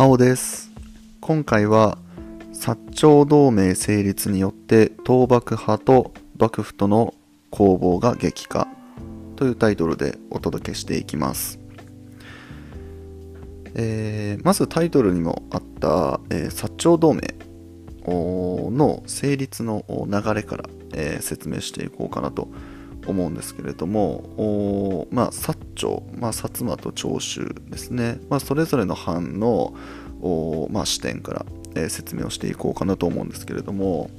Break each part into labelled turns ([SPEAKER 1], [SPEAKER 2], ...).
[SPEAKER 1] 青です。今回は薩長同盟成立によって倒幕派と幕府との攻防が激化というタイトルでお届けしていきます、えーまずタイトルにもあった、えー薩長同盟の成立の流れから、えー説明していこうかなと思います思うんですけれども、まあ、薩長、まあ、薩摩と長州ですね、まあ、それぞれの藩のまあ、視点から、えー説明をしていこうかなと思うんですけれども、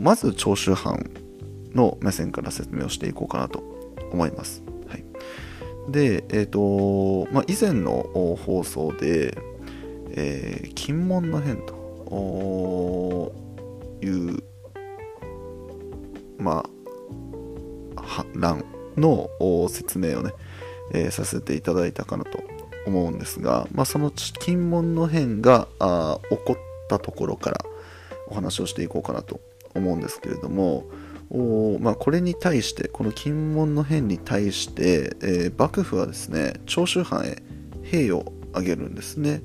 [SPEAKER 1] まず長州藩の目線から説明をしていこうかなと思います。はい、で、えっ、と、まあ、以前の放送で、えー金門の変という、まあ、欄の説明をね、えーさせていただいたかなと思うんですが、まあ、その金門の変があ起こったところからお話をしていこうかなと思うんですけれども、おまあ、これに対してこの金門の変に対して、えー幕府はですね長州藩へ兵を挙げるんですね、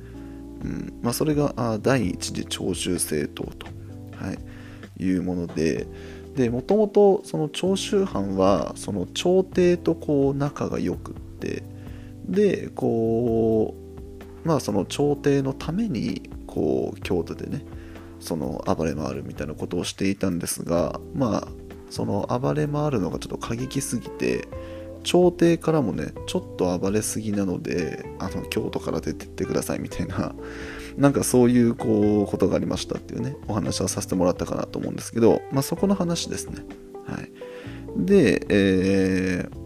[SPEAKER 1] うんまあ、それがあ第一次長州政党と、はい、いうものででもともとその長州藩はその朝廷とこう仲が良くってでこうまあその朝廷のためにこう京都でねその暴れ回るみたいなことをしていたんですがまあその暴れ回るのがちょっと過激すぎて朝廷からもねちょっと暴れすぎなのであの京都から出てってくださいみたいななんかそういうこうことがありましたっていうねお話はさせてもらったかなと思うんですけど、まあ、そこの話ですね。はい。でえー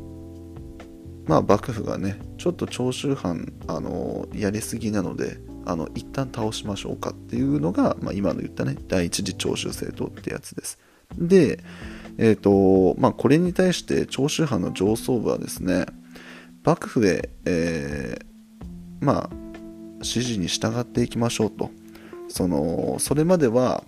[SPEAKER 1] まあ幕府がねちょっと長州藩あのやりすぎなのであの一旦倒しましょうかっていうのが、まあ、今の言ったね第一次長州政党ってやつです。でえっ、とまあこれに対して長州藩の上層部はですね幕府へ、えーまあ指示に従っていきましょうと。そのそれまでは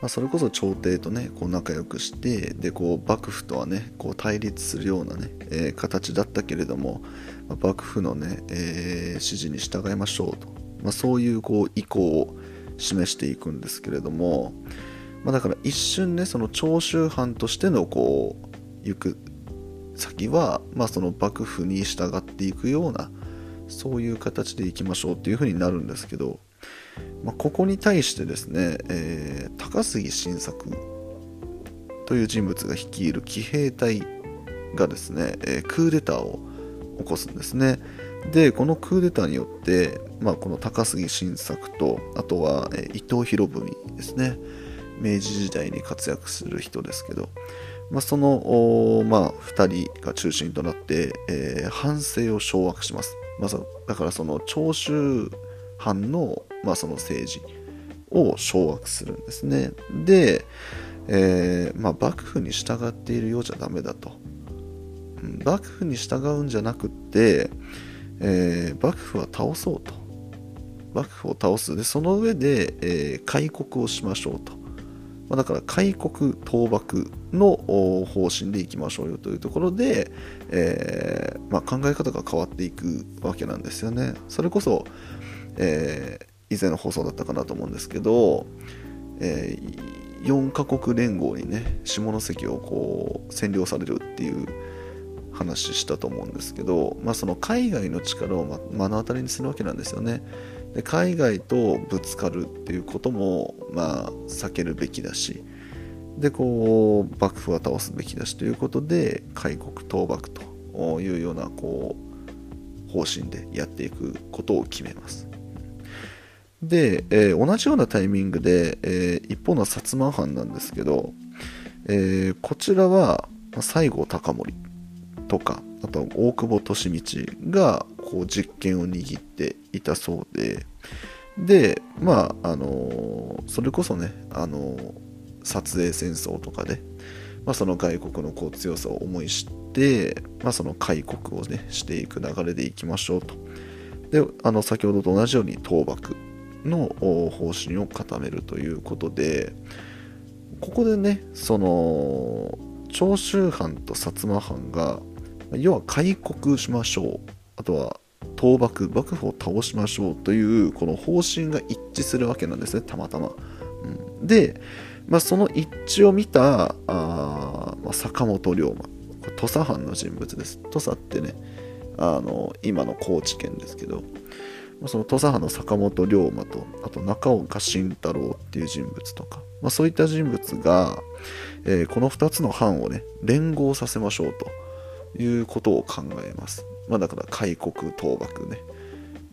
[SPEAKER 1] まあ、それこそ朝廷とねこう仲良くしてでこう幕府とはねこう対立するようなね、えー形だったけれども、まあ幕府のね、えー指示に従いましょうと、まあ、そういうこう意向を示していくんですけれども、まあ、だから一瞬ねその長州藩としてのこう行く先は、まあ、その幕府に従っていくようなそういう形でいきましょうっていうふうになるんですけど、まあ、ここに対してですね、えー高杉晋作という人物が率いる騎兵隊がですね、えークーデターを起こすんですね。でこのクーデターによって、まあ、この高杉晋作とあとは、えー伊藤博文ですね明治時代に活躍する人ですけど、まあ、その、まあ、2人が中心となって、えー藩政を掌握します、まあ、だからその長州藩の,、まあその政治を掌握するんですね。で、えーまあ、幕府に従っているようじゃダメだと。幕府に従うんじゃなくって、えー幕府は倒そうと。幕府を倒す。でその上で、えー開国をしましょうと、まあ、だから開国倒幕の方針でいきましょうよというところで、えーまあ、考え方が変わっていくわけなんですよね。それこそ、えー以前の放送だったかなと思うんですけど、え4カ国連合にね下関をこう占領されるっていう話したと思うんですけど、まあ、その海外の力を目の当たりにするわけなんですよね。で海外とぶつかるっていうこともまあ避けるべきだしでこう幕府は倒すべきだしということで開国倒幕というようなこう方針でやっていくことを決めます。で、えー同じようなタイミングで、えー一方の薩摩藩なんですけど、えーこちらは西郷隆盛とかあと大久保利通がこう実権を握っていたそうで。でまああのそれこそねあの撮影戦争とかで、まあ、その外国のこう強さを思い知って、まあ、その開国をねしていく流れでいきましょうと。であの先ほどと同じように倒幕の方針を固めるということでここでねその長州藩と薩摩藩が要は開国しましょう。あとは倒幕幕府を倒しましょうというこの方針が一致するわけなんですねたまたま。うん、で、まあ、その一致を見たあ、まあ、坂本龍馬。土佐藩の人物です。土佐ってねあの今の高知県ですけど。その土佐藩の坂本龍馬とあと中岡慎太郎っていう人物とか、まあ、そういった人物が、えー、この2つの藩をね連合させましょうということを考えます、まあ、だから開国倒幕ね、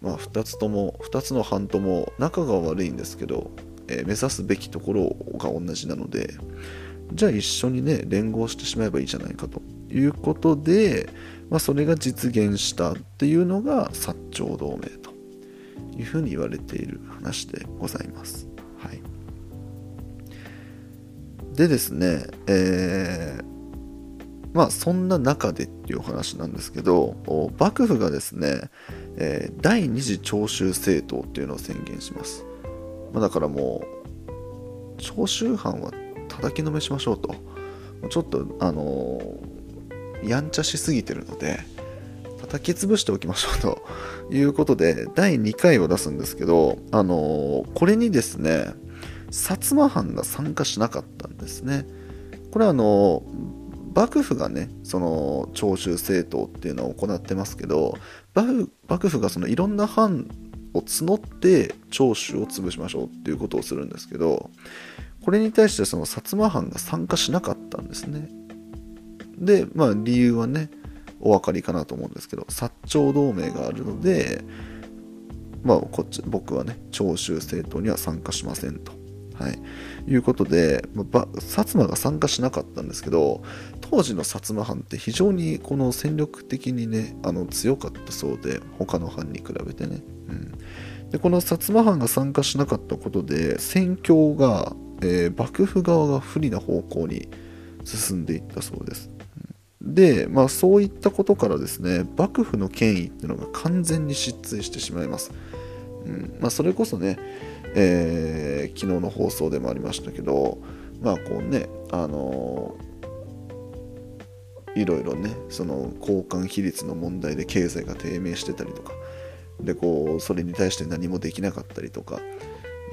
[SPEAKER 1] まあ、2つとも2つの藩とも仲が悪いんですけど、えー、目指すべきところが同じなのでじゃあ一緒にね連合してしまえばいいじゃないかということで、まあ、それが実現したっていうのが薩長同盟というふうに言われている話でございます。はい、でですね、えー、まあそんな中でっていうお話なんですけど幕府がですね、えー、第二次長州政党っていうのを宣言します、まあ、だからもう長州藩は叩きのめしましょうと。ちょっとあのー、やんちゃしすぎてるので叩き潰しておきましょうと いうことで第2回を出すんですけど、あのー、これにですね薩摩藩が参加しなかったんですね。これはあの幕府がねその長州政党っていうのを行ってますけど幕府がそのいろんな藩を募って長州を潰しましょうっていうことをするんですけどこれに対してその薩摩藩が参加しなかったんですね。でまあ理由はねお分かりかなと思うんですけど薩長同盟があるのでまあこっち僕はね長州政党には参加しませんと。はい、いうことで、まあ、薩摩が参加しなかったんですけど当時の薩摩藩って非常にこの戦力的にねあの強かったそうで他の藩に比べてね、うん、でこの薩摩藩が参加しなかったことで戦況が、えー、幕府側が不利な方向に進んでいったそうです。で、まあ、そういったことからですね幕府の権威っていうのが完全に失墜してしまいます、うん。まあ、それこそねえー、昨日の放送でもありましたけどまあこうねあのー、いろいろねその交換比率の問題で経済が低迷してたりとかでこうそれに対して何もできなかったりとか、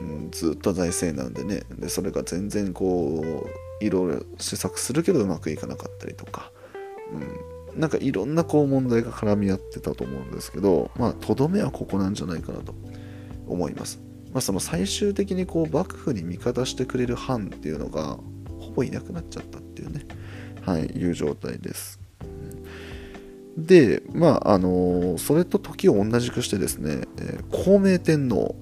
[SPEAKER 1] うん、ずっと財政なんでねでそれが全然こういろいろ施策するけどうまくいかなかったりとか、うん、なんかいろんなこう問題が絡み合ってたと思うんですけどまあとどめはここなんじゃないかなと。思います。まあ、その最終的にこう幕府に味方してくれる藩っていうのがほぼいなくなっちゃったっていうね、はい、いう状態です。で、まあ、あのそれと時を同じくしてですね、えー、孔明天皇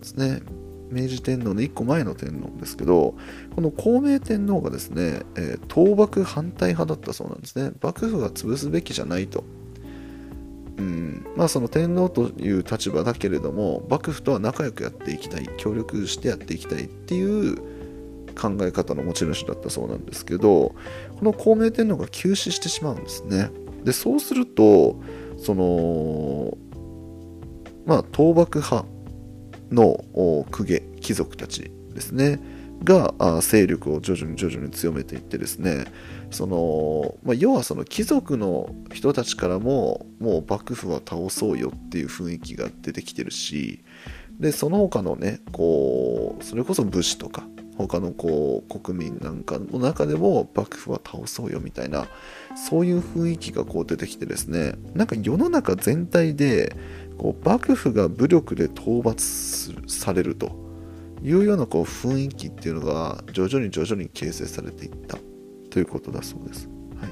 [SPEAKER 1] ですね、明治天皇の1個前の天皇ですけど、この孔明天皇がですね、えー、倒幕反対派だったそうなんですね。幕府が潰すべきじゃないと。うん。まあ、その天皇という立場だけれども幕府とは仲良くやっていきたい協力してやっていきたいっていう考え方の持ち主だったそうなんですけどこの孔明天皇が急死してしまうんですね。でそうするとそのまあ倒幕派の公家貴族たちですね。が勢力を徐々に徐々に強めていってですねその、まあ、要はその貴族の人たちからももう幕府は倒そうよっていう雰囲気が出てきてるしでその他のねこうそれこそ武士とか他のこう国民なんかの中でも幕府は倒そうよみたいなそういう雰囲気がこう出てきてですねなんか世の中全体でこう幕府が武力で討伐されると。いうようなこう雰囲気っていうのが徐々に徐々に形成されていったということだそうです。は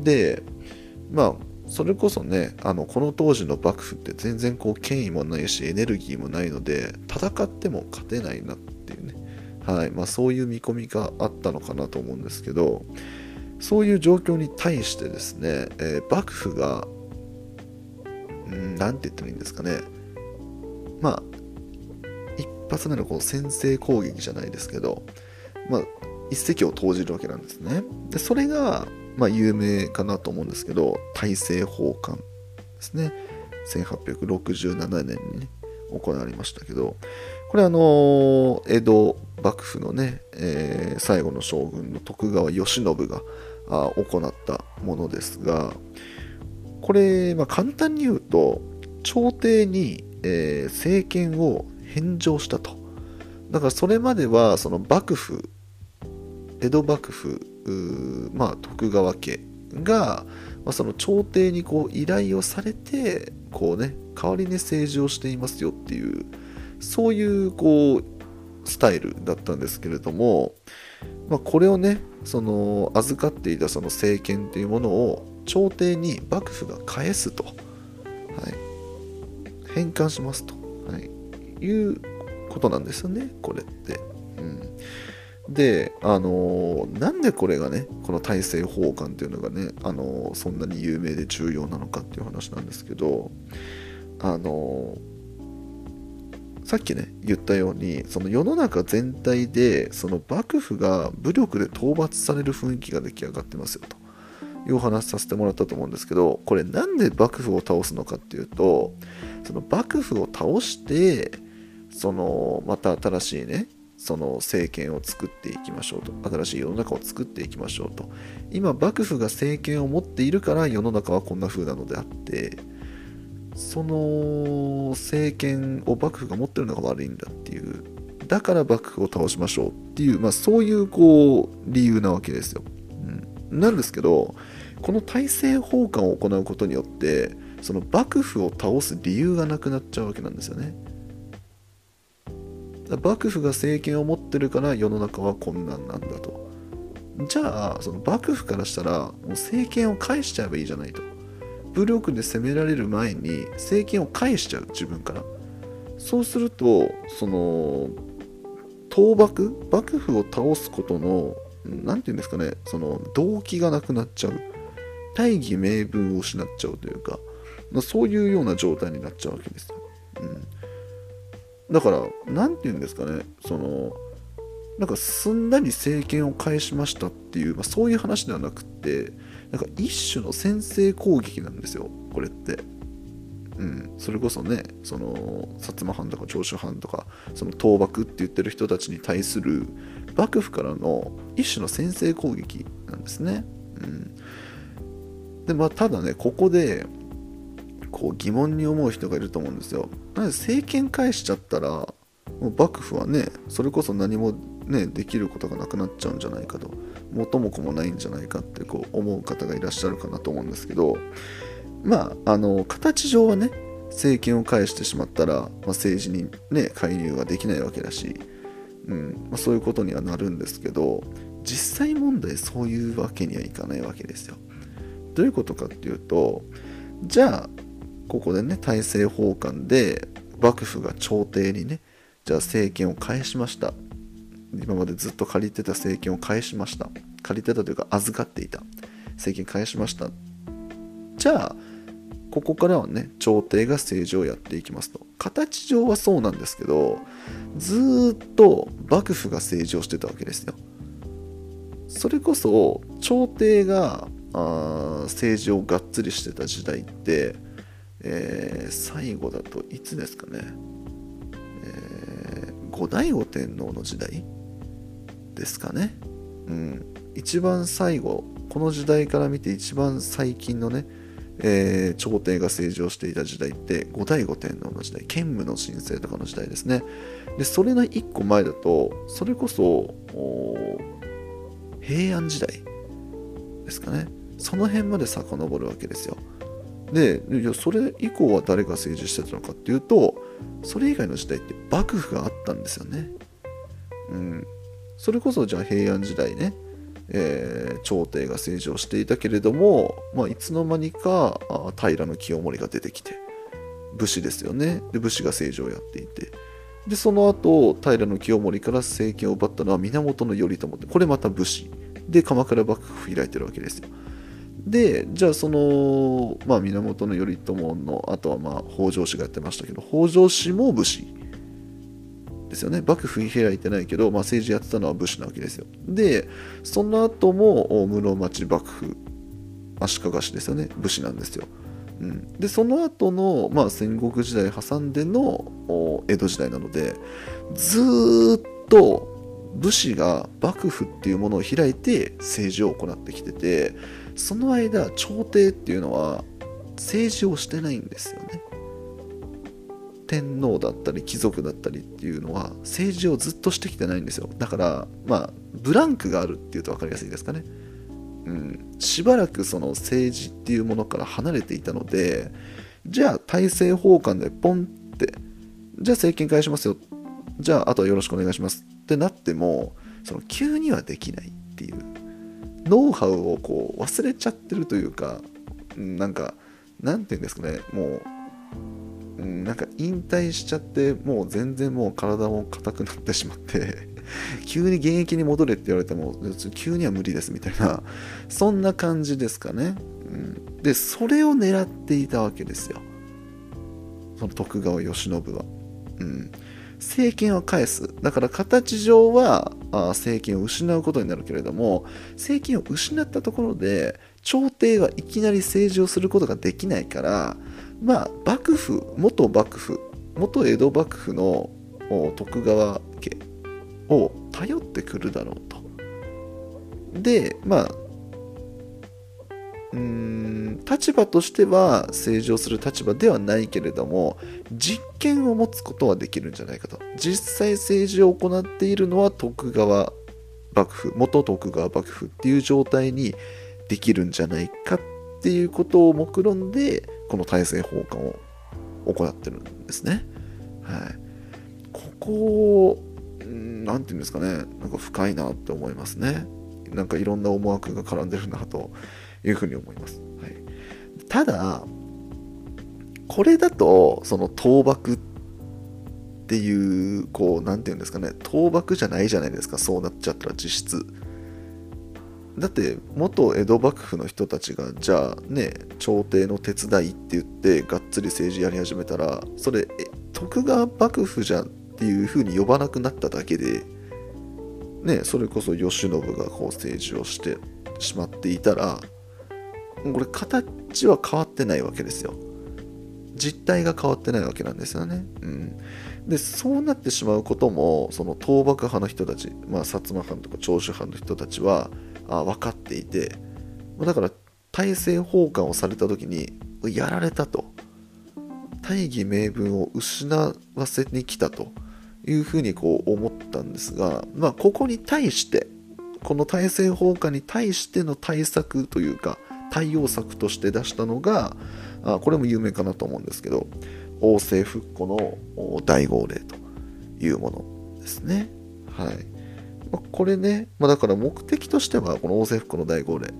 [SPEAKER 1] い、でまあそれこそねあのこの当時の幕府って全然こう権威もないしエネルギーもないので戦っても勝てないなっていうね、はい。まあ、そういう見込みがあったのかなと思うんですけどそういう状況に対してですね、えー、幕府が何て言ったらいいんですかね。まあ発目のこの先制攻撃じゃないですけど、まあ、一石を投じるわけなんですね。でそれが、まあ、有名かなと思うんですけど大政奉還ですね1867年に、ね、行われましたけどこれあの江戸幕府のね、えー、最後の将軍の徳川慶喜があ行ったものですがこれ、まあ、簡単に言うと朝廷に、えー、政権を返上したと。だからそれまではその幕府江戸幕府まあ、徳川家が、まあ、その朝廷にこう依頼をされてこうね代わりに政治をしていますよっていうそういうこうスタイルだったんですけれども、まあ、これをねその預かっていたその政権っていうものを朝廷に幕府が返すと、はい、返還しますと、はい、いうことなんですよねこれって。うんで、あの、なんでこれがね、この大政奉還っていうのがね、あの、そんなに有名で重要なのかっていう話なんですけど、あの、さっきね、言ったように、その世の中全体で、その幕府が武力で討伐される雰囲気が出来上がってますよと。いうお話させてもらったと思うんですけど、これなんで幕府を倒すのかっていうと、その幕府を倒して、そのまた新しいね、その政権を作っていきましょうと。新しい世の中を作っていきましょうと。今幕府が政権を持っているから世の中はこんな風なのであってその政権を幕府が持ってるのが悪いんだっていう。だから幕府を倒しましょうっていう、まあ、そういうこう理由なわけですよ、うん、なんですけどこの大政奉還を行うことによってその幕府を倒す理由がなくなっちゃうわけなんですよね。幕府が政権を持ってるから世の中は困難なんだと。じゃあその幕府からしたらもう政権を返しちゃえばいいじゃないと。武力で攻められる前に政権を返しちゃう自分から。そうするとその倒幕幕府を倒すことの何て言うんですかねその動機がなくなっちゃう。大義名分を失っちゃうというかまそういうような状態になっちゃうわけですよ、うん。だから何て言うんですかねそのなんかすんなり政権を返しましたっていう、まあ、そういう話ではなくってなんか一種の先制攻撃なんですよこれって。うん、それこそねその薩摩藩とか長州藩とかその倒幕って言ってる人たちに対する幕府からの一種の先制攻撃なんですね。うん、でまあただねここでこう疑問に思う人がいると思うんですよ。なぜ政権返しちゃったらもう幕府はねそれこそ何もねできることがなくなっちゃうんじゃないかと元も子もないんじゃないかってこう思う方がいらっしゃるかなと思うんですけどまああの形上はね政権を返してしまったら、まあ、政治にね介入はできないわけだし、うんまあ、そういうことにはなるんですけど実際問題そういうわけにはいかないわけですよ。どういうことかっていうとじゃあここでね大政奉還で幕府が朝廷にねじゃあ政権を返しました。今までずっと借りてた政権を返しました。借りてたというか預かっていた。政権返しました。じゃあここからはね朝廷が政治をやっていきますと。形上はそうなんですけどずっと幕府が政治をしてたわけですよ。それこそ朝廷があ政治をがっつりしてた時代ってえー、最後だといつですかね、えー、後醍醐天皇の時代ですかね、うん、一番最後この時代から見て一番最近のね、えー、朝廷が政治をしていた時代って後醍醐天皇の時代。兼務の申請とかの時代ですね。でそれの1個前だとそれこそ平安時代ですかね。その辺まで遡るわけですよ。でいやそれ以降は誰が政治してたのかっていうとそれ以外の時代って幕府があったんですよね。うん、それこそじゃあ平安時代ね、えー、朝廷が政治をしていたけれども、まあ、いつの間にか平清盛が出てきて武士ですよねで武士が政治をやっていてでその後平清盛から政権を奪ったのは源頼朝ってこれまた武士で鎌倉幕府開いてるわけですよ。でじゃあその、まあ、源頼朝のあとはまあ北条氏がやってましたけど北条氏も武士ですよね。幕府開いてないけど、まあ、政治やってたのは武士なわけですよ。でその後も室町幕府足利氏ですよね。武士なんですよ、うん、でその後のまの、あ、戦国時代挟んでの江戸時代なのでずっと武士が幕府っていうものを開いて政治を行ってきててその間朝廷っていうのは政治をしてないんですよね。天皇だったり貴族だったりっていうのは政治をずっとしてきてないんですよ。だからまあブランクがあるっていうと分かりやすいですかね。うん、しばらくその政治っていうものから離れていたのでじゃあ大政奉還でポンってじゃあ政権返しますよ。じゃああとはよろしくお願いしますってなってもその急にはできないっていう。ノウハウをこう忘れちゃってるというかなんかなんていうんですかねもうなんか引退しちゃってもう全然もう体も硬くなってしまって 急に現役に戻れって言われても急には無理ですみたいなそんな感じですかね、うん、でそれを狙っていたわけですよ。その徳川慶喜は、うん、政権を返すだから形上は政権を失うことになるけれども政権を失ったところで朝廷はいきなり政治をすることができないからまあ幕府元幕府元江戸幕府の徳川家を頼ってくるだろうと。でまあうん立場としては政治をする立場ではないけれども実権を持つことはできるんじゃないかと。実際政治を行っているのは徳川幕府元徳川幕府っていう状態にできるんじゃないかっていうことを目論んでこの大政奉還を行ってるんですね。はい、ここ何て言うんですかね。なんか深いなって思いますね。なんかいろんな思惑が絡んでるなというふうに思います、はい、ただこれだとその倒幕っていうこう何て言うんですかね。倒幕じゃないじゃないですか。そうなっちゃったら実質。だって元江戸幕府の人たちがじゃあね朝廷の手伝いって言ってがっつり政治やり始めたらそれ徳川幕府じゃんっていうふうに呼ばなくなっただけで、ね、それこそ慶喜がこう政治をしてしまっていたらこれ形は変わってないわけですよ。実態が変わってないわけなんですよね、うん、でそうなってしまうこともその倒幕派の人たち、まあ、薩摩藩とか長州藩の人たちはあ分かっていてだから大政奉還をされた時にやられたと。大義名分を失わせに来たと。いうふうにこう思ったんですが、まあ、ここに対してこの大政奉還に対しての対策というか対応策として出したのがあこれも有名かなと思うんですけど王政復古の大号令というものですね。はいまあ、これね、まあ、だから目的としてはこの王政復古の大号令、ね、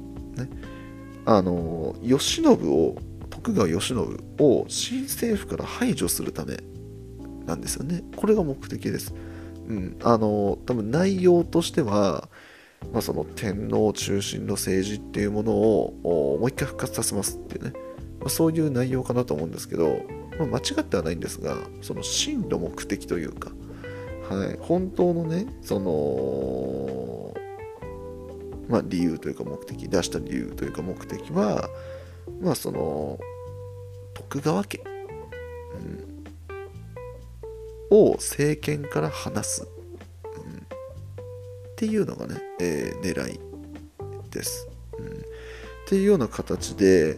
[SPEAKER 1] あの慶喜を徳川慶喜を新政府から排除するためなんですよね。これが目的です。うん、あの多分内容としては、まあ、その天皇中心の政治っていうものをもう一回復活させますっていうね、まあ、そういう内容かなと思うんですけど、まあ、間違ってはないんですがその真の目的というか、はい、本当のねそのまあ、理由というか目的出した理由というか目的はまあその徳川家、うん、を政権から離す、っていうのがね、えー、狙いです、うん。っていうような形で、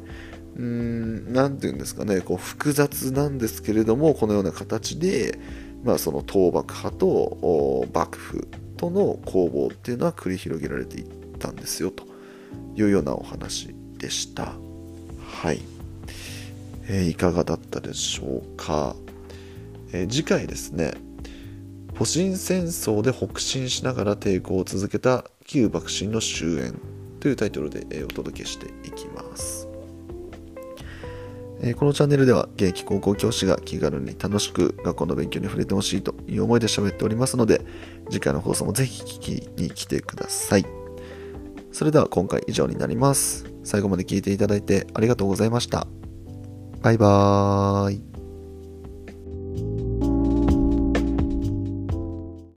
[SPEAKER 1] うん、なていうんですかね、こう複雑なんですけれども、このような形で、まあ、その倒幕派と幕府との攻防っていうのは繰り広げられていったんですよというようなお話でした。はい。えー、いかがだったでしょうか。えー、次回ですね戊辰戦争で北進しながら抵抗を続けた旧幕臣の終焉というタイトルで、お届けしていきます、このチャンネルでは現役高校教師が気軽に楽しく学校の勉強に触れてほしいという思いで喋っておりますので次回の放送もぜひ聞きに来てください。それでは今回以上になります。最後まで聞いていただいてありがとうございました。バイバーイ。